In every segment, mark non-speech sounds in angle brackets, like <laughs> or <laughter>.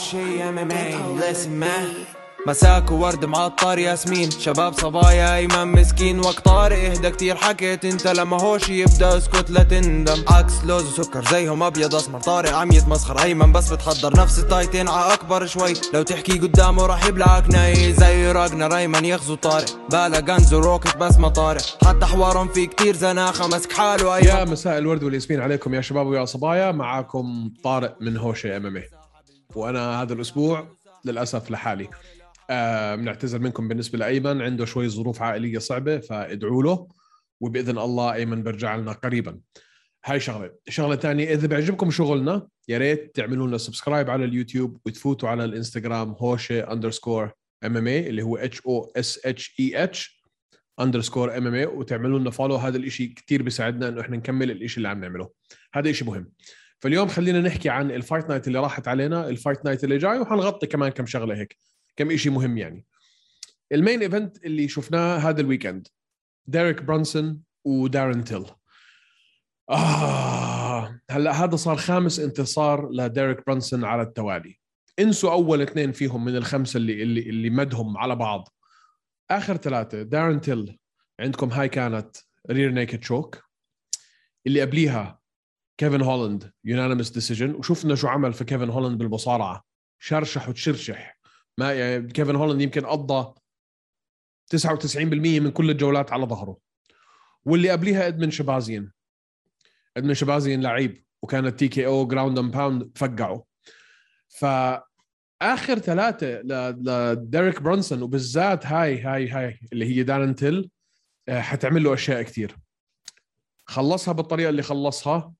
شي ام ام اي listen man. مساك وورد معطر ياسمين. شباب صبايا ايمن مسكين وقت طارق. إهدى كتير حكيت أنت لما هوش يبدأ أسكت لا تندم. عكس لوز وسكر زيهم أبيض أسمر. طارق عم يتمسخر ايمن بس بتحضر نفس التايتين ع أكبر شوي. لو تحكي قدامه راح يبلعك ناي. زي راجنر ايمن يغزو طارق. بالا غنز وروكت بس ما طارق. حتى حوارهم في كتير زناخة مسك حاله ايمن يا مساء الورد والياسمين عليكم يا شباب ويا صبايا. معاكم طارق من هوشة ام ام وأنا هذا الأسبوع للأسف لحالي. بنعتذر منكم بالنسبة لأيمن. عنده شوي ظروف عائلية صعبة فادعوا له وبإذن الله أيمن بيرجع لنا قريبا. هاي شغلة. شغلة ثانية إذا بيعجبكم شغلنا يا ريت تعملوا لنا subscribe على اليوتيوب وتفوتوا على الإنستغرام هوشة underscore MMA اللي هو H O S H A H underscore MMA وتعملوا لنا follow هذا الشيء كثير بيساعدنا إنه إحنا نكمل الشيء اللي عم نعمله. هذا شيء مهم. فاليوم خلينا نحكي عن ال fight night اللي راحت علينا ال fight night اللي جاي وحنغطي كمان كم شغلة هيك كم شيء مهم يعني. ال main event اللي شفناه هذا ال weekend ديريك برانسون ودارن تيل آه هلأ هذا صار خامس انتصار لديريك برانسون على التوالي. انسوا أول اثنين فيهم من الخمسة اللي اللي اللي مدهم على بعض. آخر ثلاثة دارن تيل عندكم هاي كانت rear naked choke اللي قبليها كيفن هولاند unanimous decision وشفنا شو عمل في كيفن هولاند بالمصارعة. شرشح وتشرشح. ما يعني كيفن هولاند يمكن قضى 99% من كل الجولات على ظهره. واللي قبليها إدمن شهبازيان إدمن شهبازيان لعيب وكانت TKO ground and pound فقعوا ف اخر ثلاثة لديريك برونسون وبالذات هاي هاي هاي اللي هي دارن تيل آه، حتعمل له أشياء كثير خلصها بالطريقة اللي خلصها.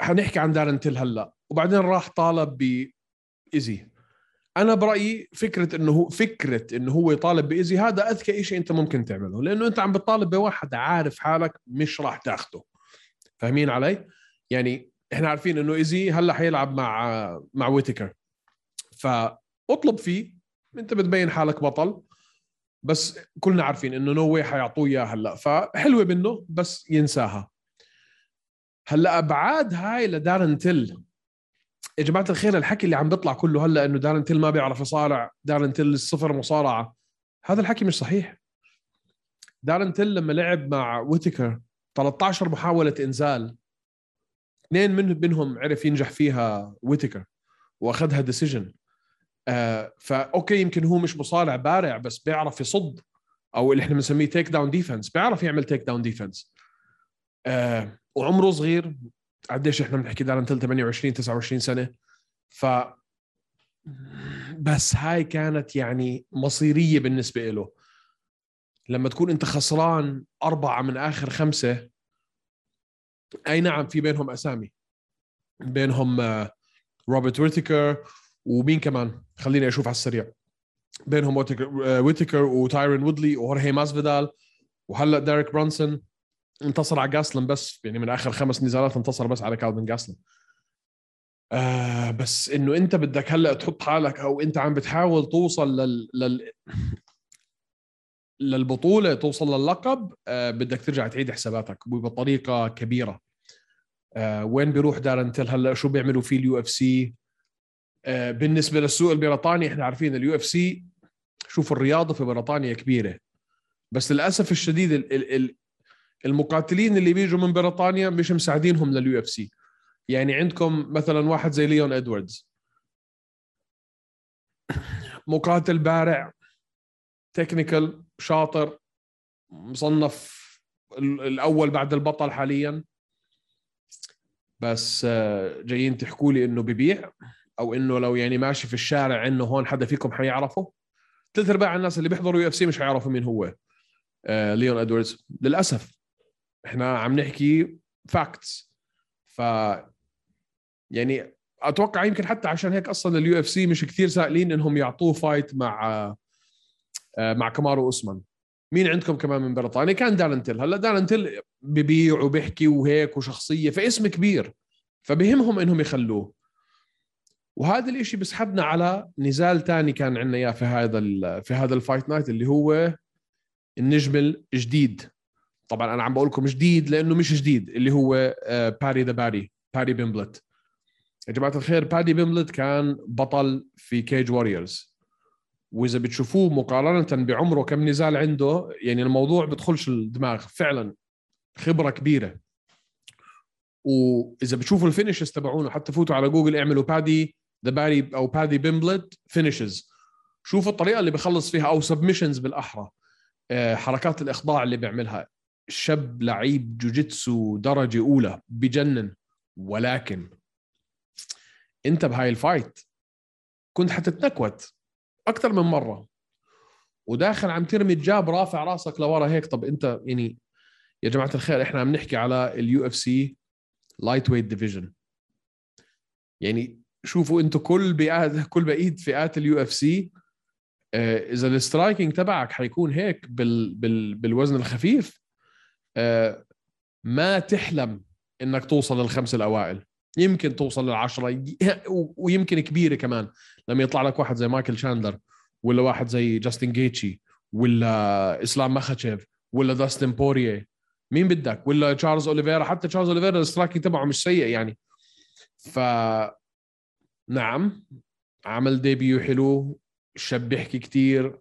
حنحكي عن دارن تيل هلا. وبعدين راح طالب بايزي أنا برأيي فكرة إنه هو فكرة إنه هو يطالب بايزي هذا أذكى شيء أنت ممكن تعمله. لأنه أنت عم بتطالب بواحد عارف حالك مش راح تاخده. فاهمين علي؟ يعني إحنا عارفين إنه إيزي هلا حيلعب مع مع ويتكر فاطلب فيه. أنت بتبين حالك بطل. بس كلنا عارفين إنه no way حيعطوه إياه هلا. فحلوة منه بس ينساها. هلا ابعاد هاي لدارن تيل. يا جماعة الخير الحكي اللي عم بيطلع كله هلا إنه دارن تيل ما بيعرف يصارع دارن تيل الصفر مصارعة. هذا الحكي مش صحيح. دارن تيل لما لعب مع ويتكر 13 محاولة إنزال. اثنين من منهم عرف ينجح فيها ويتكر وأخذها decision آه فا okay يمكن هو مش مصارع بارع بس بيعرف يصد أو اللي إحنا بنسميه takedown defense بيعرف يعمل takedown defense آه وعمره صغير. قديش إحنا بنحكي دارن تل 28 29 سنة. ف بس هاي كانت يعني مصيرية بالنسبة له لما تكون أنت خسران أربعة من آخر خمسة أي نعم في بينهم أسامي. بينهم آه، روبرت ويتكر ومين كمان؟ خليني أشوف على السريع. بينهم ويتكر آه، وتايرن وودلي وهورهي ماسفيدال وهلأ ديريك برونسون انتصر على جاستلم بس يعني من آخر خمس نزالات انتصر بس على كالفن جاستلم. آه بس إنه أنت بدك هلأ تحط حالك أو أنت عم بتحاول توصل لل, لل... للبطولة توصل للقب آه بدك ترجع تعيد حساباتك بطريقة كبيرة. آه وين بيروح دارن تل هلأ؟ شو بيعملوا فيه ال UFC؟ آه بالنسبة للسوق البريطاني إحنا عارفين ال UFC شوف الرياضة في بريطانيا كبيرة. بس للأسف الشديد ال ال المقاتلين اللي بيجوا من بريطانيا مش مساعدينهم لل UFC يعني عندكم مثلا واحد زي ليون إدواردز. مقاتل بارع technical شاطر مصنف الأول بعد البطل حاليا. بس آه، جايين تحكوا لي إنه ببيع أو إنه لو يعني ماشي في الشارع إنه هون حدا فيكم حيعرفه. ثلاث أرباع الناس اللي بيحضروا UFC مش حيعرفوا مين هو آه، ليون إدواردز. للأسف. إحنا عم نحكي facts ف يعني أتوقع يمكن حتى عشان هيك أصلا ال UFC مش كثير سائلين إنهم يعطوه fight مع آه، مع كامارو أوسمان. مين عندكم كمان من بريطانيا كان دارن تل هلأ دارن تل ببيع وبيحكي وهيك وشخصية فاسم كبير فبهمهم إنهم يخلوه. وهذا الإشي بسحبنا على نزال تاني كان عندنا إياه في هذا في هذا ال fight night اللي هو النجم الجديد. طبعا أنا عم بقول لكم جديد لأنه مش جديد اللي هو بادي the Baddy بادي بيمبلت. يا جماعة الخير بادي بيمبلت كان بطل في Cage Warriors وإذا بتشوفوه مقارنة بعمره كم نزال عنده يعني الموضوع بدخلش الدماغ. فعلا خبرة كبيرة. وإذا بتشوفوا ال finishes تبعونه حتى فوتوا على جوجل اعملوا بادي the Baddy أو بادي بيمبلت finishes شوفوا الطريقة اللي بخلص فيها أو submissions بالأحرى. آه، حركات الإخضاع اللي بيعملها. شاب لعيب جوجيتسو درجة أولى بجنن ولكن أنت بهاي ال fight كنت حتت knocked out أكثر من مرة. وداخل عم ترمي ال jab رافع راسك لورا هيك. طب أنت يعني يا جماعة الخير إحنا عم نحكي على ال UFC lightweight division يعني شوفوا أنتم كل بقى كل بقية فئات ال UFC إذا ال striking تبعك حيكون هيك بال بال بالوزن الخفيف آه، ما تحلم إنك توصل للخمس الأوائل. يمكن توصل للعشرة ويمكن كبيرة كمان. لما يطلع لك واحد زي مايكل شاندلر ولا واحد زي جاستن غيتشي ولا إسلام مخاتشيف ولا داستن بوارييه مين بدك؟ ولا تشارلز أوليفيرا. حتى تشارلز أوليفيرا ال striking تبعه مش سيء يعني. ف نعم عمل debut حلو الشاب بيحكي كثير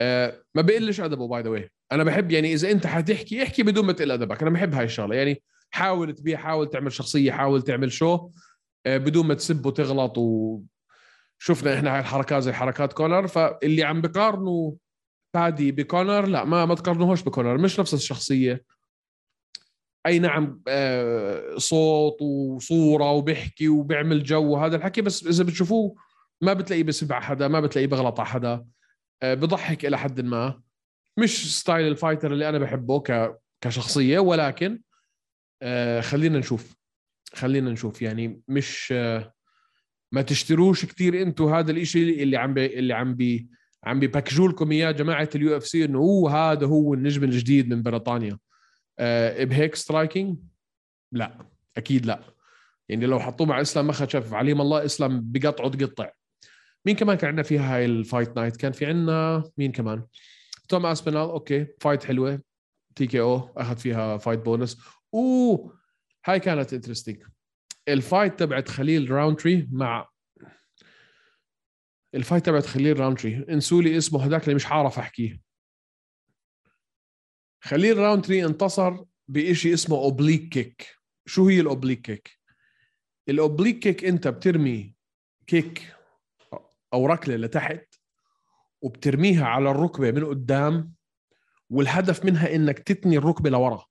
أه ما بقلش أدبه by the way أنا بحب يعني إذا أنت حتحكي احكي بدون ما تقل أدبك. أنا بحب هاي الشغلة. يعني حاول تبيع حاول تعمل شخصية حاول تعمل show أه بدون ما تسب وتغلط وشفنا إحنا هاي الحركات زي حركات كونر. فاللي عم بقارنوا بادي بكونر لا ما ما تقارنوهوش بكونر. مش نفس الشخصية. أي نعم آه، صوت وصورة وبيحكي وبيعمل جو وهذا الحكي. بس إذا بتشوفوه ما بتلاقيه بسبع حدا ما بتلاقيه بغلط على حدا. آه، بضحك إلى حد ما. مش style ال fighter اللي أنا بحبه ك كشخصية ولكن آه، خلينا نشوف. خلينا نشوف. يعني مش ما تشتروش كثير أنتم هذا الإشي اللي عم بي اللي عم بي عم بي package وا لكم إياه جماعة ال UFC إنه هو هذا هو النجم الجديد من بريطانيا. أه بهيك striking لا. أكيد لا. يعني لو حطوه مع إسلام مخاتشيف عليم الله إسلام بقطعه تقطع. مين كمان كان عندنا فيها هاي ال fight night؟ كان في عندنا مين كمان؟ توم أسبينال okay fight حلوة. TKO أخذ فيها fight bonus. أوه هاي كانت interesting ال fight تبعت خليل راونتري مع ال fight تبعت خليل راونتري انسوا لي اسمه هذاك اللي مش عارف أحكيه. خليل راونتري انتصر بشيء اسمه oblique kick شو هي ال oblique kick ال oblique kick أنت بترمي kick أو ركلة لتحت. وبترميها على الركبة من قدام والهدف منها إنك تتني الركبة لورا.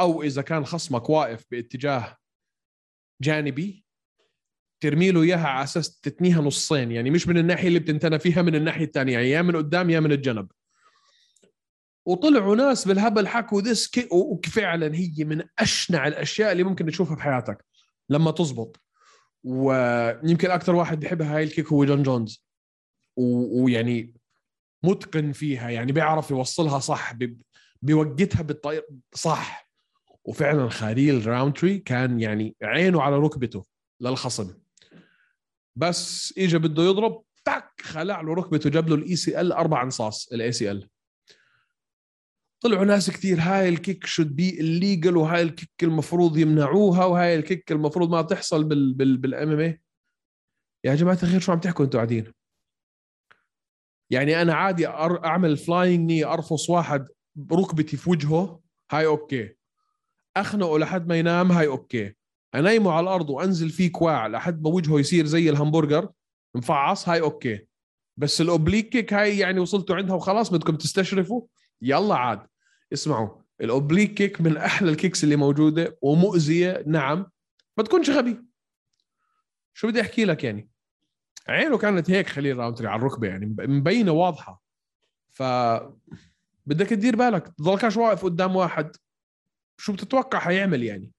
أو إذا كان خصمك واقف باتجاه جانبي ترمي له إياها على أساس تتنيها نصين. يعني مش من الناحية اللي بتنتنى فيها من الناحية الثانية يعني يا من قدام يا من الجنب. وطلعوا ناس بالهبل حكوا this وفعلا هي من أشنع الأشياء اللي ممكن تشوفها في حياتك لما تزبط. ويمكن أكثر واحد بيحبها هاي ال kick هو جون جونز. ويعني متقن فيها يعني بيعرف يوصلها صح بيوقتها بالطريقة صح. وفعلا خليل راونتري كان يعني عينه على ركبته للخصم. بس اجى بده يضرب kick خلع له ركبته جاب له ال ACL أربع أنصاص ال ACL طلعوا ناس كثير هاي ال kick should be illegal وهاي ال kick المفروض يمنعوها وهاي ال kick المفروض ما تحصل بال بال بال MMA يا جماعة الخير شو عم تحكوا أنتوا قاعدين؟ يعني أنا عادي أعمل flying knee أرفص واحد ركبتي في وجهه هاي okay. أخنقه لحد ما ينام هاي okay. أنيمه على الأرض وأنزل فيه كواع لحد ما وجهه يصير زي الهمبرجر مفعص هاي okay. بس ال oblique kick هاي يعني وصلتوا عندها وخلاص بدكم تستشرفوا؟ يلا عاد. اسمعوا ال oblique kick من أحلى ال kicks اللي موجودة ومؤذية نعم. ما تكونش غبي. شو بدي أحكي لك يعني؟ عينه كانت هيك خليل راونتري على الركبة يعني مبينة واضحة. ف بدك تدير بالك. تضلكش واقف قدام واحد شو بتتوقع حيعمل يعني؟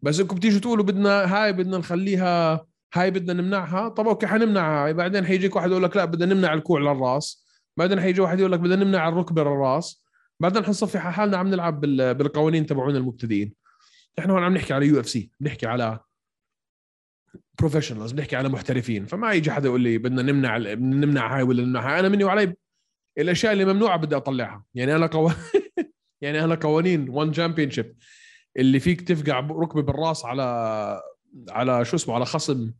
بس انكم بتيجوا تقولوا بدنا هاي بدنا نخليها هاي بدنا نمنعها. طب okay حنمنعها. بعدين حيجيك واحد يقول لك لا بدنا نمنع الكوع للراس. بعدين حيجي واحد يقول لك بدنا نمنع الركبة للراس. بعدين حنصفي حالنا عم نلعب بالقوانين تبعون المبتدئين. إحنا هون عم نحكي على يو إف سي بنحكي على professionals بنحكي على محترفين. فما يجي حدا يقول لي بدنا نمنع نمنع هاي ولا نمنع هاي. أنا مني وعلي الأشياء اللي ممنوعة بدي أطلعها. يعني أنا قو... <laughs> يعني أنا قوانين ONE Championship اللي فيك تفقع ركبة بالراس على على شو اسمه على خصم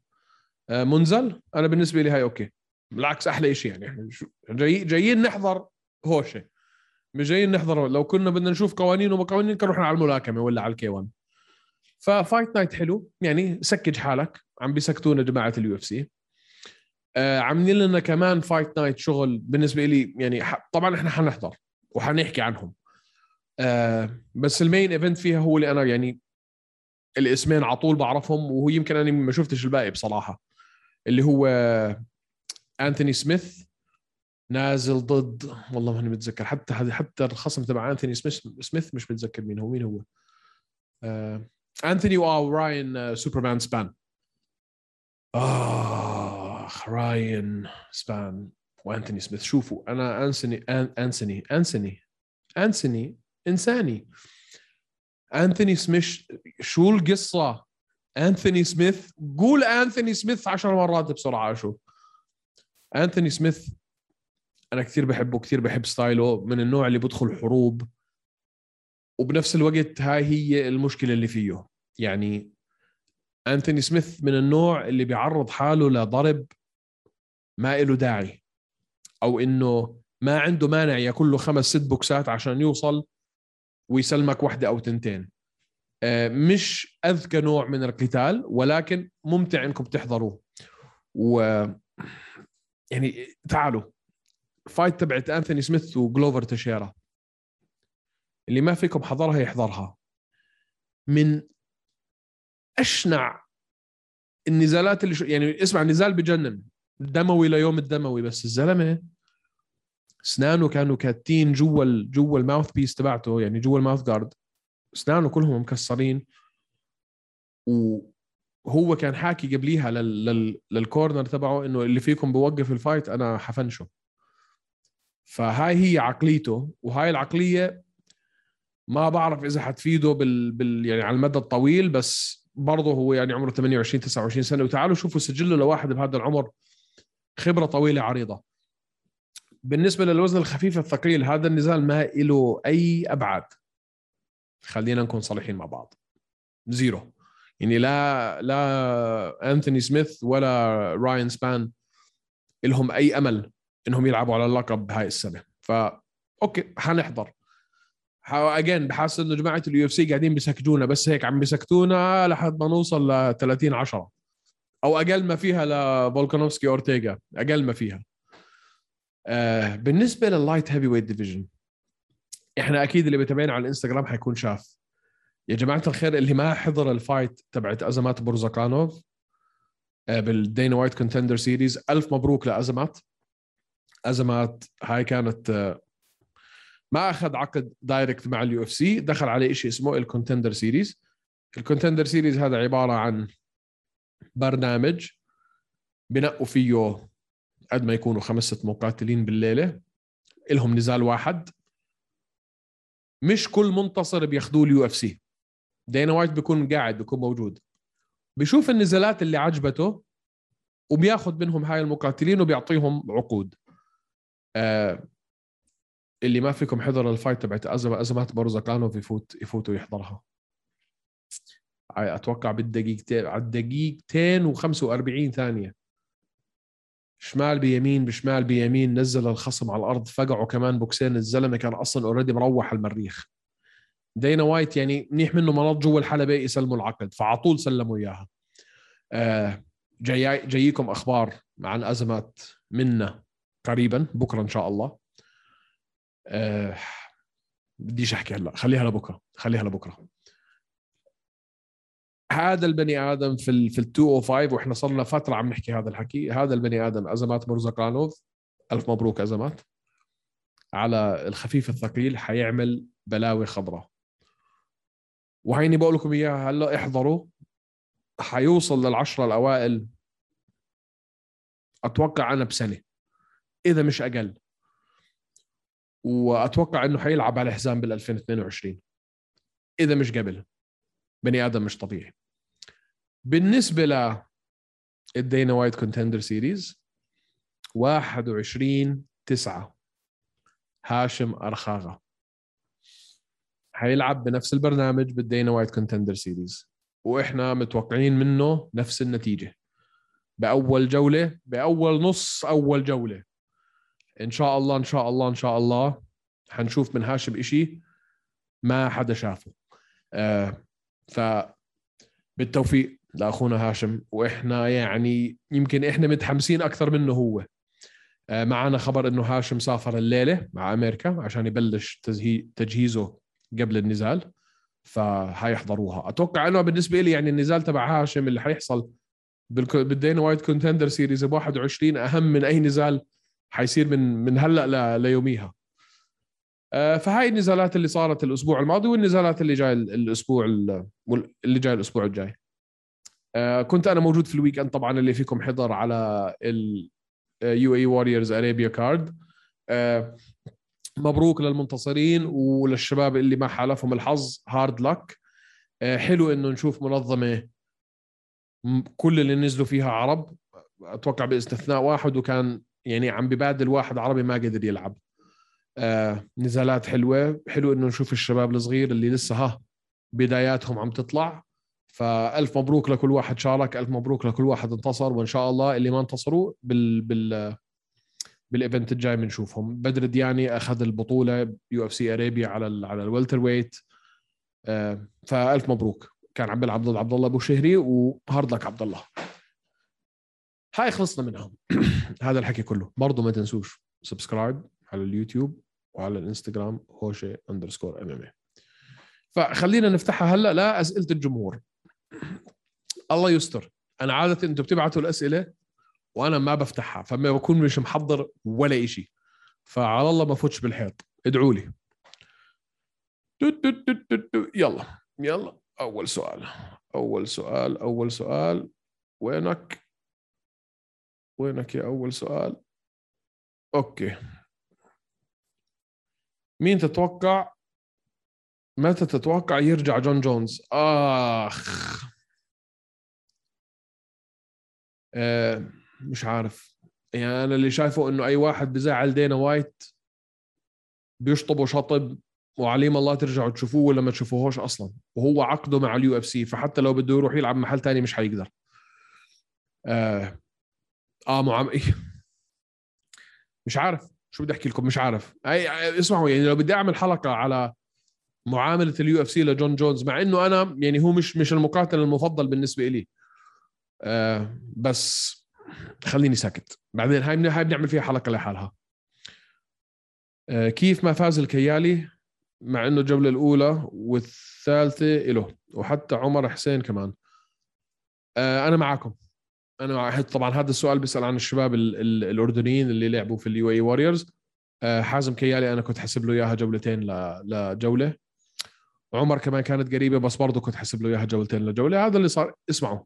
آه، منزل أنا بالنسبة لي هاي okay. بالعكس أحلى شيء يعني. إحنا شو- جاي جايين نحضر هوشة. مش جايين نحضر لو كنا بدنا نشوف قوانين وما قوانين كنا رحنا على الملاكمة ولا على ال K-1 ف fight night حلو. يعني سكج حالك. عم بيسكتونا جماعة ال UFC آه عاملين لنا كمان fight night شغل بالنسبة لي يعني طبعا إحنا حنحضر وحنحكي عنهم. آه بس المين ايفنت فيها هو اللي أنا يعني الاسمين على طول بعرفهم وهو يمكن أنا ما شفتش الباقي بصراحة اللي هو انثوني سميث نازل ضد والله ماني متذكر حتى حتى الخصم تبع انثوني سميث مش متذكر مين هو مين هو؟ آه انثوني واو راين سوبرمان سبان آخ راين سبان وانثوني سميث. شوفوا أنا أنسوني أن أنسوني أنسوني أنسوني إنساني. انثوني سميث شو القصة؟ انثوني سميث قول انثوني سميث عشر مرات بسرعة شو انثوني سميث أنا كثير بحبه كثير بحب ستايله من النوع اللي بدخل حروب وبنفس الوقت هاي هي المشكلة اللي فيه. يعني انثوني سميث من النوع اللي بيعرض حاله لضرب ما له داعي أو إنه ما عنده مانع ياكل له خمس ست بوكسات عشان يوصل ويسلمك واحدة أو تنتين. آه، مش أذكى نوع من القتال ولكن ممتع إنكم تحضروه. و يعني تعالوا fight تبعت انثوني سميث وجلوفر تيشيرا اللي ما فيكم حضرها يحضرها. من أشنع النزالات اللي شو يعني اسمع نزال بجنن. دموي ليوم الدموي بس الزلمة اسنانه كانوا كاتين جوا جوا ال mouth piece تبعته يعني جوا ال mouth guard. اسنانه كلهم مكسرين. وهو كان حاكي قبليها لل... لل... لل corner تبعه إنه اللي فيكم بوقف ال fight أنا ح finish ه. فهاي هي عقليته وهاي العقلية ما بعرف إذا حتفيده بال... بال يعني على المدى الطويل بس برضه هو يعني عمره 28 29 سنة. وتعالوا شوفوا سجله لواحد بهذا العمر خبرة طويلة عريضة. بالنسبة للوزن الخفيف الثقيل هذا النزال ما له أي أبعاد. خلينا نكون صريحين مع بعض. zero. يعني لا لا انثوني سميث ولا راين سبان لهم أي أمل إنهم يلعبوا على اللقب هاي السنة. فا okay حنحضر. again بحس إنه جماعة ال UFC قاعدين بيسكتونا بس هيك عم بيسكتونا لحد ما نوصل ل 30 10 أو أقل ما فيها لفولكانوفسكي أورتيغا أقل ما فيها. آه بالنسبة لل light heavyweight division إحنا أكيد اللي بيتابعنا على الإنستغرام حيكون شاف. يا جماعة الخير اللي ما حضر ال fight تبعت أزمات مورزاكانوف آه، بال Dana White Contender Series ألف مبروك لأزمات. أزمات هاي كانت آه، ما أخذ عقد direct مع ال UFC دخل عليه شيء اسمه ال Contender Series ال Contender Series هذا عبارة عن برنامج بنقوا فيه قد ما يكونوا خمس ست مقاتلين بالليلة. لهم نزال واحد. مش كل منتصر بياخذوه ال UFC دينا وايت بيكون قاعد بيكون موجود. بيشوف النزالات اللي عجبته وبياخذ منهم هاي المقاتلين وبيعطيهم عقود. آه اللي ما فيكم حضر ال fight تبعت أزمة أزمات مورزاكانوف يفوت يفوتوا يحضرها. أتوقع بالدقيقتين على الدقيقتين و45 ثانية. شمال بيمين بشمال بيمين نزل الخصم على الأرض فقعوا كمان بوكسين الزلمة كان أصلا already مروح المريخ. دينا وايت يعني منيح منه منط جوا الحلبة يسلموا العقد فعلى طول سلموا إياها. آه جاي جايكم أخبار عن أزمات منا قريبا بكرة إن شاء الله. آه بديش أحكي هلا. خليها لبكرة. خليها لبكرة. هذا البني آدم في ال في ال 205 وإحنا صرنا فترة عم نحكي هذا الحكي. هذا البني آدم أزمات مرزقانوف ألف مبروك أزمات. على الخفيف الثقيل حيعمل بلاوي خضراء. وهيني بقول لكم إياها هلأ احضروا. حيوصل للعشرة الأوائل. أتوقع أنا بسنة. إذا مش أقل. وأتوقع إنه حيلعب على حزام بال 2022 إذا مش قبل. بني آدم مش طبيعي. بالنسبة ل ال Dana White Contender Series 21 9 هاشم أرخاغا. حيلعب بنفس البرنامج بال Dana White Contender Series. وإحنا متوقعين منه نفس النتيجة. بأول جولة بأول نص أول جولة. إن شاء الله إن شاء الله إن شاء الله حنشوف من هاشم إشي ما حدا شافه. آه ف بالتوفيق لأخونا هاشم. وإحنا يعني يمكن إحنا متحمسين أكثر منه هو. آه معنا خبر إنه هاشم سافر الليلة على أمريكا عشان يبلش تجهيزه قبل النزال فحيحضروها. أتوقع إنه بالنسبة لي يعني النزال تبع هاشم اللي حيحصل بال Dana White Contender Series ب 21 أهم من أي نزال حيصير من من هلأ ليوميها. آه، فهاي النزالات اللي صارت الأسبوع الماضي والنزالات اللي جاي الأسبوع اللي جاي الأسبوع الجاي. آه، كنت أنا موجود في ال weekend طبعا اللي فيكم حضر على ال UAE Warriors Arabia card. مبروك للمنتصرين وللشباب اللي ما حالفهم الحظ. hard luck آه، حلو إنه نشوف منظمة كل اللي نزلوا فيها عرب. أتوقع بإستثناء واحد وكان يعني عم بقابل واحد عربي ما قدر يلعب. آه نزالات حلوة. حلو إنه نشوف الشباب الصغير اللي لسه ها بداياتهم عم تطلع. فألف مبروك لكل واحد شارك ألف مبروك لكل واحد انتصر وإن شاء الله اللي ما انتصروا بال بال بال event الجاي بنشوفهم بدر دياني أخذ البطولة UAE Arabia على ال على ال welterweight آه فألف مبروك. كان عم بيلعب ضد عبد الله أبو شهري و hard luck عبد الله هاي خلصنا منهم. <clears throat> هذا الحكي كله. برضه ما تنسوش subscribe على اليوتيوب وعلى الانستغرام هوشي underscore MMA. فخلينا نفتحها هلا لأسئلة الجمهور. الله يستر. أنا عادة أنتم بتبعتوا الأسئلة وأنا ما بفتحها فما بكون مش محضر ولا شيء فعلى الله ما فوتش بالحيط. ادعوا لي. يلا. يلا. أول سؤال. أول سؤال. أول سؤال. وينك؟ وينك يا أول سؤال؟ okay. مين تتوقع؟ متى تتوقع يرجع جون جونز؟ آخ. آه مش عارف. يعني أنا اللي شايفه إنه أي واحد بزعل دينا وايت بيشطبوا شطب وعليم الله ترجعوا تشوفوه ولا ما تشوفوهوش أصلا. وهو عقده مع ال UFC فحتى لو بده يروح يلعب محل تاني مش حيقدر. آه, معام... مش عارف. شو بدي أحكي لكم؟ مش عارف. اي اسمعوا يعني لو بدي أعمل حلقة على معاملة ال UFC لجون جونز مع إنه أنا يعني هو مش مش المقاتل المفضل بالنسبة لي آه بس خليني ساكت. بعدين هاي هاي بنعمل فيها حلقة لحالها. آه كيف ما فاز الكيالي مع إنه الجولة الأولى والثالثة له وحتى عمر حسين كمان. آه أنا معكم أنا طبعا هذا السؤال بيسأل عن الشباب ال ال الأردنيين اللي لعبوا في ال UAE Warriors حازم كيالي أنا كنت حسب له إياها جولتين لجولة. عمر كمان كانت قريبة بس برضه كنت حسب له إياها جولتين لجولة. هذا اللي صار اسمعوا.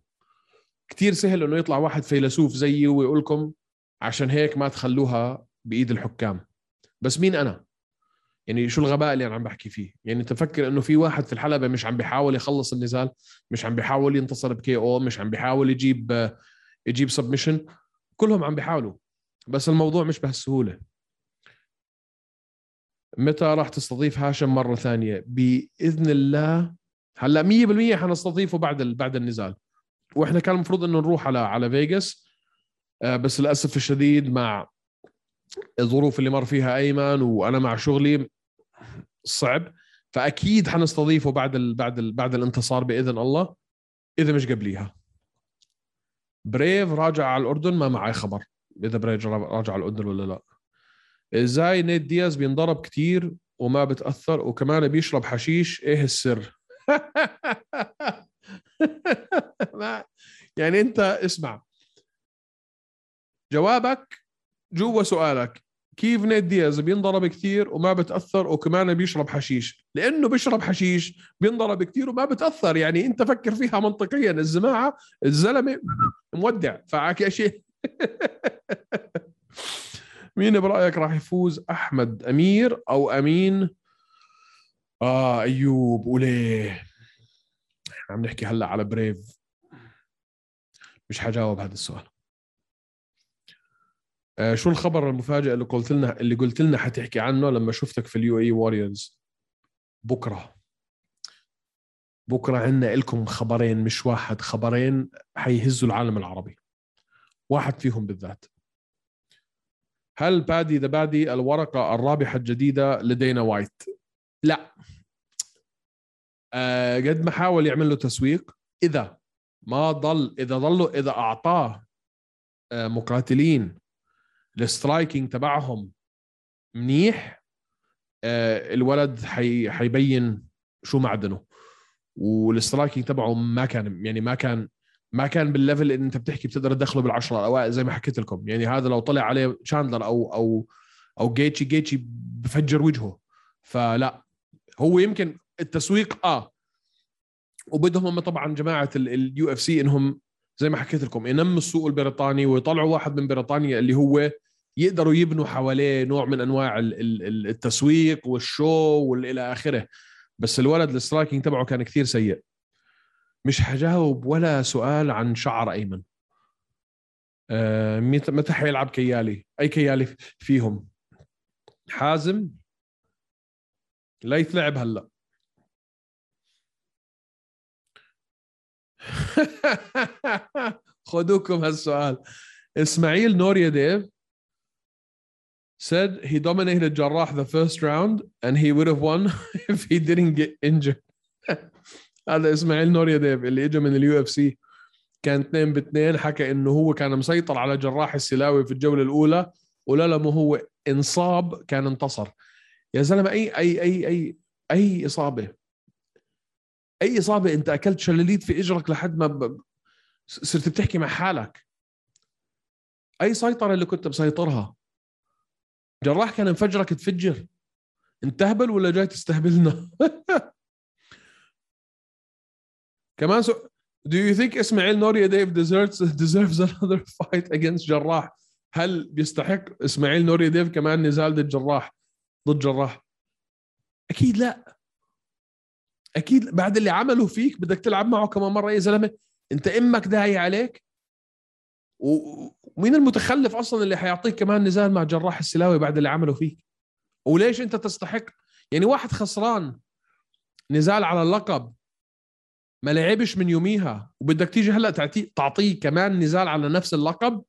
كثير سهل إنه يطلع واحد فيلسوف زيي ويقول لكم عشان هيك ما تخلوها بإيد الحكام. بس مين أنا؟ يعني شو الغباء اللي أنا عم بحكي فيه؟ يعني انت فكر إنه في واحد في الحلبة مش عم بيحاول يخلص النزال مش عم بيحاول ينتصر بكي أو مش عم بيحاول يجيب يجيب سبمشن كلهم عم بيحاولوا بس الموضوع مش بهالسهولة. متى راح تستضيف هاشم مرة ثانية؟ بإذن الله. هلأ 100% حنستضيفه بعد بعد النزال. وإحنا كان المفروض إنه نروح على على فيغاس. آه، بس للأسف الشديد مع الظروف اللي مر فيها أيمن وأنا مع شغلي صعب. فأكيد حنستضيفه بعد ال بعد ال بعد الانتصار بإذن الله إذا مش قبليها. بريف راجع على الأردن ما معي خبر إذا بريف راجع على الأردن ولا لا. إزاي نيت دياز بينضرب كتير وما بتأثر وكمان بيشرب حشيش؟ إيه السر؟ <laughs> يعني أنت اسمع. جوابك جوا سؤالك. كيف نيت دياز بينضرب كثير وما بتأثر وكمان بيشرب حشيش؟ لأنه بيشرب حشيش بينضرب كثير وما بتأثر. يعني أنت فكر فيها منطقيا. الزماعة الزلمة مودع. فعك شيخ <laughs> مين برأيك راح يفوز؟ أحمد أمير أو أمين؟ آه أيوب. وليه عم نحكي هلأ على بريف. مش حجاوب هذا السؤال. آه شو الخبر المفاجئ اللي قلت لنا اللي قلت لنا حتحكي عنه لما شفتك في ال UAE Warriors بكرة. بكرة عندنا لكم خبرين مش واحد خبرين حيهزوا العالم العربي. واحد فيهم بالذات. هل Paddy the Baddy الورقة الرابحة الجديدة لدينا وايت؟ لا. أه قد ما حاول يعمل له تسويق إذا ما ضل إذا ضلوا إذا أعطاه أه مقاتلين ال striking تبعهم منيح أه الولد حي حيبين شو معدنه. وال striking تبعه ما كان يعني ما كان ما كان بال level اللي انت بتحكي بتقدر تدخله بالعشرة الأوائل زي ما حكيت لكم. يعني هذا لو طلع عليه شاندلر أو أو أو گيتشي گيتشي بفجر وجهه. فلا هو يمكن التسويق آه. وبدهم هم طبعا جماعة ال UFC إنهم زي ما حكيت لكم ينموا السوق البريطاني ويطلعوا واحد من بريطانيا اللي هو يقدروا يبنوا حواليه نوع من أنواع التسويق وال show والى آخره. بس الولد ال striking تبعه كان كثير سيء. مش حجاوب ولا سؤال عن شعر أيمن. آه متى حيلعب كيالي؟ أي كيالي فيهم؟ حازم؟ ليث لعب هلأ. <laughs> خذوكم هالسؤال. إسماعيل نوريا ديف said he dominated Jarrah the first round and he would have won <laughs> if he didn't get injured. <laughs> هذا إسماعيل نوريا ديف اللي اجى من ال UFC. كان اثنين باثنين حكى إنه هو كان مسيطر على جراح السلاوي في الجولة الأولى ولا لما هو إنصاب كان انتصر. يا زلمة اي اي اي اي أي إصابة؟ أي إصابة أنت أكلت شلاليت في إجرك لحد ما ب... صرت بتحكي مع حالك. أي سيطرة اللي كنت مسيطرها جراح كان مفجرك تفجر. أنت أهبل ولا جاي تستهبلنا؟ <laughs> كمان سو... Do you think اسماعيل نوريا ديف deserves deserves another fight against جراح؟ هل بيستحق إسماعيل نوريا ديف كمان نزال ضد جراح؟ ضد جراح؟ أكيد لا. أكيد بعد اللي عمله فيك بدك تلعب معه كمان مرة يا زلمة. أنت إمك داعي عليك. ومين المتخلف أصلا اللي حيعطيك كمان نزال مع جراح السلاوي بعد اللي عمله فيك؟ وليش أنت تستحق؟ يعني واحد خسران نزال على اللقب ما لعبش من يوميها وبدك تيجي هلأ تعطيه تعطيه كمان نزال على نفس اللقب؟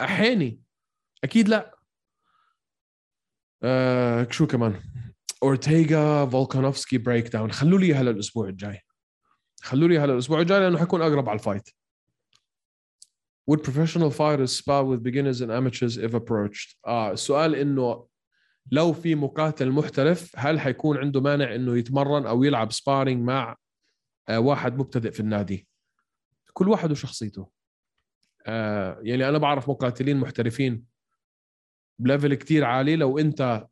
احيني أكيد لأ. آه شو كمان؟ اورتيغا فولكانوفسكي breakdown خلوا لي هلا الأسبوع الجاي. خلوا لي هلا الأسبوع الجاي لأنه حيكون أقرب على ال fight. Would professional fighters spar with beginners and amateurs if approached؟ آه السؤال إنه لو في مقاتل محترف هل حيكون عنده مانع إنه يتمرن أو يلعب sparring مع آه واحد مبتدئ في النادي؟ كل واحد وشخصيته. آه يعني أنا بعرف مقاتلين محترفين ب level كتير عالي. لو أنت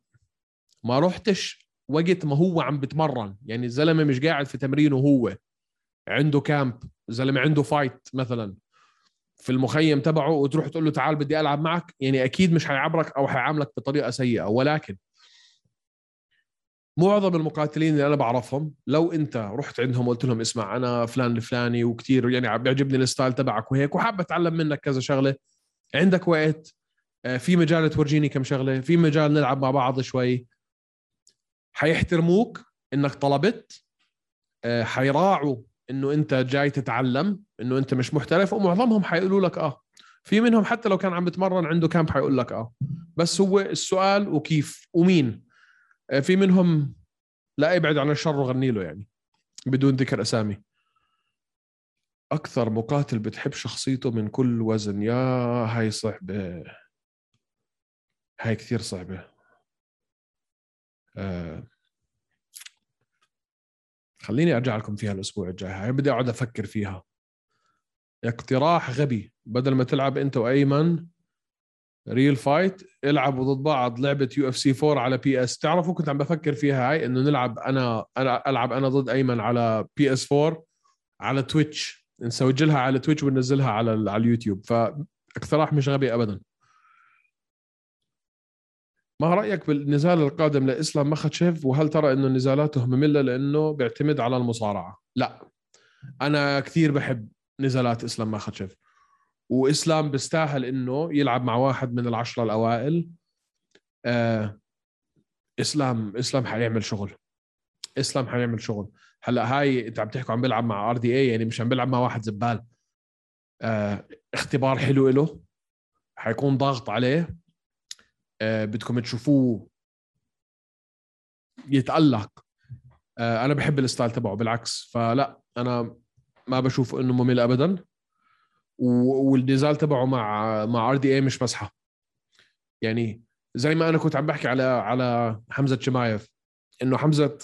ما رحتش وقت ما هو عم بتمرن. يعني الزلمه مش قاعد في تمرينه هو. عنده camp زلمة عنده fight مثلا. في المخيم تبعه وتروح تقول له تعال بدي ألعب معك. يعني أكيد مش حيعبرك أو حيعاملك بطريقة سيئة. ولكن معظم المقاتلين اللي أنا بعرفهم لو أنت رحت عندهم وقلت لهم اسمع أنا فلان الفلاني وكثير يعني بيعجبني ال style تبعك وهيك وحاب أتعلم منك كذا شغلة. عندك وقت. في مجال تورجيني كم شغلة. في مجال نلعب مع بعض شوي. حيحترموك إنك طلبت حيراعوا إنه أنت جاي تتعلم إنه أنت مش محترف ومعظمهم حيقولوا لك آه. في منهم حتى لو كان عم بتمرن عنده كامب حيقول لك آه. بس هو السؤال وكيف ومين؟ في منهم لا ابعد عن الشر وغني له يعني بدون ذكر أسامي. أكثر مقاتل بتحب شخصيته من كل وزن. يا هاي صعبة. هاي كثير صعبة. آه خليني أرجع لكم فيها الأسبوع الجاي. هاي بدي أقعد أفكر فيها. اقتراح غبي. بدل ما تلعب أنت وأيمن real fight العبوا ضد بعض لعبة UFC 4 على PS تعرفوا كنت عم بفكر فيها هاي إنه نلعب أنا أنا ألعب أنا ضد أيمن على PS 4 على تويتش نسجلها على تويتش وننزلها على على اليوتيوب. فاقتراح مش غبي ابدا. ما رأيك بالنزال القادم لإسلام مخاتشيف؟ وهل ترى إنه نزالاته مملة لأنه بيعتمد على المصارعة؟ لا. أنا كثير بحب نزالات إسلام مخاتشيف. وإسلام بيستاهل إنه يلعب مع واحد من العشرة الأوائل. آه إسلام إسلام حيعمل شغل. إسلام حيعمل شغل. هلأ هاي أنت عم تحكوا عم بيلعب مع RDA يعني مش عم بيلعب مع واحد زبال. آه اختبار حلو له حيكون ضاغط عليه. بدكم تشوفوه يتألق. آه أنا بحب ال style تبعه بالعكس. فلا أنا ما بشوف إنه ممل ابدا. والنزال تبعه مع مع RDA مش مزحة. يعني زي ما أنا كنت عم بحكي على على حمزة شمايف إنه حمزة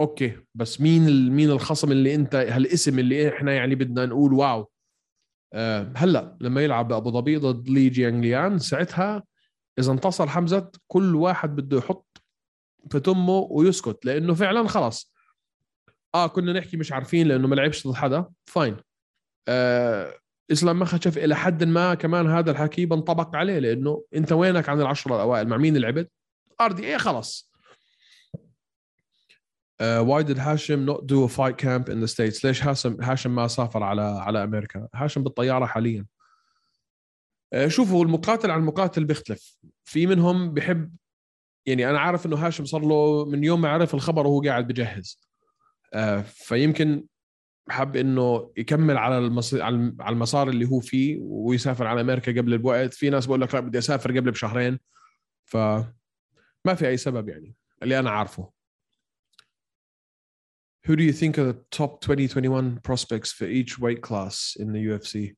okay بس مين مين الخصم اللي أنت هالاسم اللي إحنا يعني بدنا نقول wow. أه هلأ لما يلعب بأبو ظبي ضد لي جيانغ ليان ساعتها إذا انتصر حمزة كل واحد بده يحط في تمه ويسكت لأنه فعلا خلص آه كنا نحكي مش عارفين لأنه ما لعبش ضد حدا fine آه إسلام مخشف إلى حد ما كمان هذا الحكي بنطبق عليه لأنه أنت وينك عن العشرة الأوائل مع مين لعبت؟ آر دي اي خلص why did هاشم do a fight camp in the states؟ ليش هاشم هاشم ما سافر على على أمريكا؟ هاشم بالطيارة حاليا. Uh, شوفوا المقاتل عن المقاتل بيختلف، في منهم بحب يعني أنا عارف إنه هاشم صار له من يوم ما عرف الخبر وهو قاعد بجهز. Uh, فيمكن حب إنه يكمل على المسار على المسار اللي هو فيه ويسافر على أمريكا قبل الوقت، في ناس بقول لك لا بدي أسافر قبل بشهرين. ف ما في أي سبب يعني اللي أنا عارفه. Who do you think are the top 2021 prospects for each weight class in the UFC?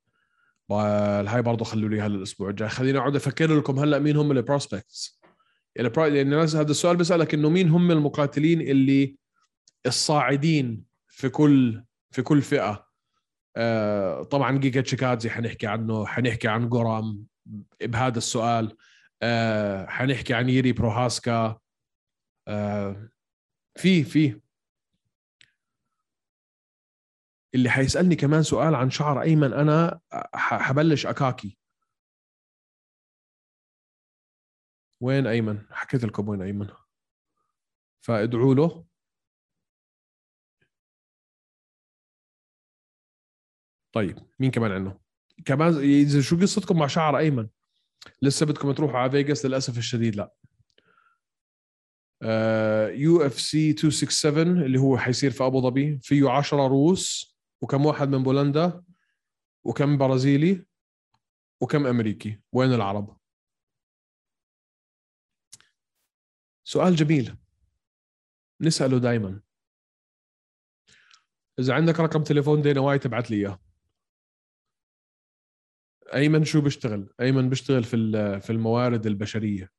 هاي برضه خلوا لي هلا الأسبوع الجاي. خليني أقعد أفكر لكم هلأ مين هم البروسبكتس يعني الناس هذا السؤال بيسالك إنه مين هم المقاتلين اللي الصاعدين في كل في كل فئة؟ آه طبعا جيجا تشيكادزي حنحكي عنه حنحكي عن جورام بهذا السؤال. آه حنحكي عن ييري بروهاسكا. آه في في اللي حيسألني كمان سؤال عن شعر أيمن أنا حبلش أكاكي. وين أيمن؟ حكيت لكم وين أيمن. فادعوا له. طيب مين كمان عندنا كمان إذا شو قصتكم مع شعر أيمن؟ لسه بدكم تروحوا على فيغاس للأسف الشديد لا. UFC 267 اللي هو حيصير في أبو ظبي فيه 10 روس. وكم واحد من بولندا وكم برازيلي وكم أمريكي. وين العرب؟ سؤال جميل. نسأله دائما إذا عندك رقم تليفون دينا وايت ابعث لي إياه. أيمن شو بيشتغل؟ أيمن بيشتغل في في الموارد البشرية.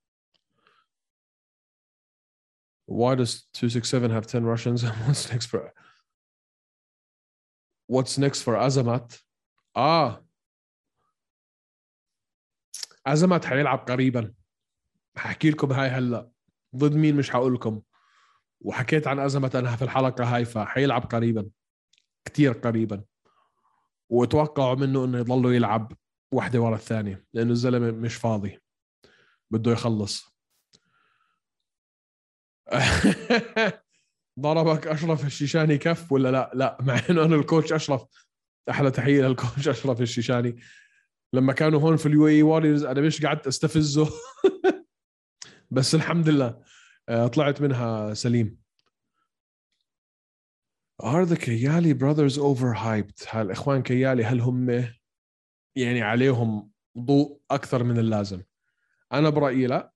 Why does 267 have 10 Russians? What's next for What's next for Azamat? آه. أزمت حيلعب قريبا. ححكي لكم هاي هلأ. ضد مين مش حقول لكم. وحكيت عن أزمت أنا في الحلقة هاي فحيلعب قريبا. كتير قريبا. وتوقعوا منه إنه يضلوا يلعب واحدة ورا الثانية لأنه الزلمة مش فاضي. بده يخلص. <laughs> ضربك أشرف الشيشاني كف ولا لا؟ لا مع إنه أنا ال coach أشرف. أحلى تحية لل coach أشرف الشيشاني. لما كانوا هون في ال UAE Warriors أنا مش قعدت أستفزه. <laughs> بس الحمد لله آه، طلعت منها سليم. Are the كيالي brothers overhyped؟ هالاخوان كيالي هل هم يعني عليهم ضوء أكثر من اللازم؟ أنا برأيي لا.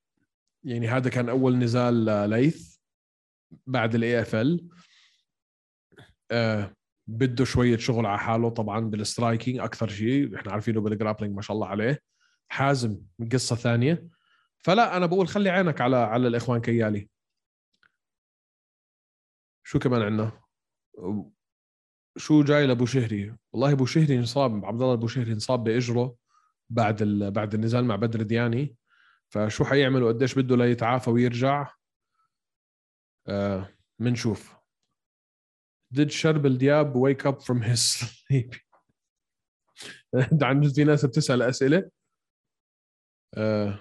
يعني هذا كان أول نزال ليث. بعد الاي اف ال بده شوية شغل على حاله. طبعا بال striking أكثر شيء إحنا عارفينه بال grappling ما شاء الله عليه. حازم قصة ثانية. فلا أنا بقول خلي عينك على على الإخوان كيالي. شو كمان عندنا؟ شو جاي لأبو شهري؟ والله أبو شهري انصاب عبد الله أبو شهري انصاب بإجره بعد. بعد النزال مع بدر دياني. فشو حيعمل وقديش بده ليتعافى ويرجع؟ آه منشوف. Did شربل دياب wake up from his sleep <laughs> عنجد في ناس بتسأل أسئلة. آه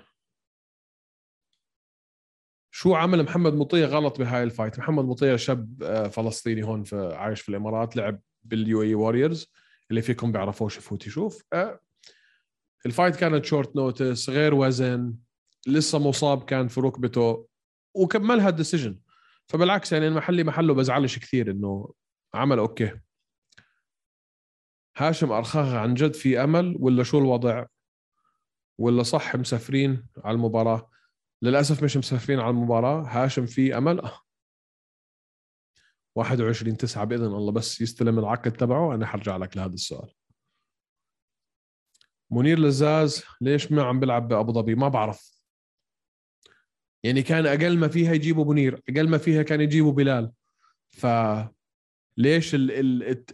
شو عمل محمد مطيع غلط بهاي ال fight؟ محمد مطيع شاب آه فلسطيني هون في عايش في الإمارات لعب بال UAE Warriors اللي فيكم بيعرفوش يفوت يشوف آه ال fight كانت short notice غير وزن لسه مصاب كان في ركبته. وكملها ال decision. فبالعكس يعني المحلي محله بزعلش كثير إنه عمل okay. هاشم ارخاغ عن جد في أمل ولا شو الوضع؟ ولا صح مسافرين على المباراة؟ للأسف مش مسافرين على المباراة هاشم في أمل. 21 9 بإذن الله بس يستلم العقد تبعه أنا حرجع لك لهذا السؤال. منير لزاز ليش ما عم بيلعب بأبو ظبي؟ ما بعرف. يعني كان أقل ما فيها يجيبوا منير أقل ما فيها كان يجيبوا بلال. ف ليش ال... ال...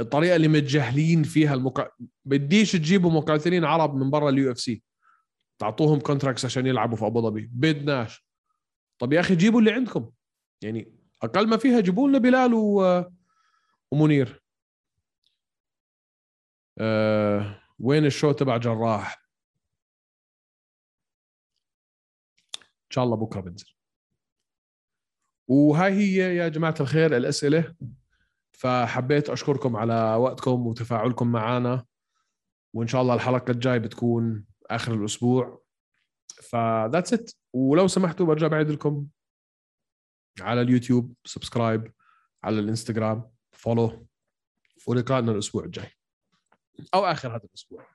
الطريقة اللي متجاهلين فيها المقا... بديش تجيبوا مقاتلين عرب من برا ال UFC تعطوهم contracts عشان يلعبوا في أبو ظبي. بدناش. طب يا أخي جيبوا اللي عندكم. يعني أقل ما فيها جيبوا لنا بلال و... ومنير أه... وين الشو تبع جراح؟ شاء الله بكرة بنزل. وهاي هي يا جماعة الخير الأسئلة. فحبيت أشكركم على وقتكم وتفاعلكم معنا. وإن شاء الله الحلقة الجاي بتكون آخر الأسبوع. ف that's it ولو سمحتوا برجع بعيد لكم على اليوتيوب subscribe على الإنستغرام follow. ولقائنا الأسبوع الجاي. أو آخر هذا الأسبوع.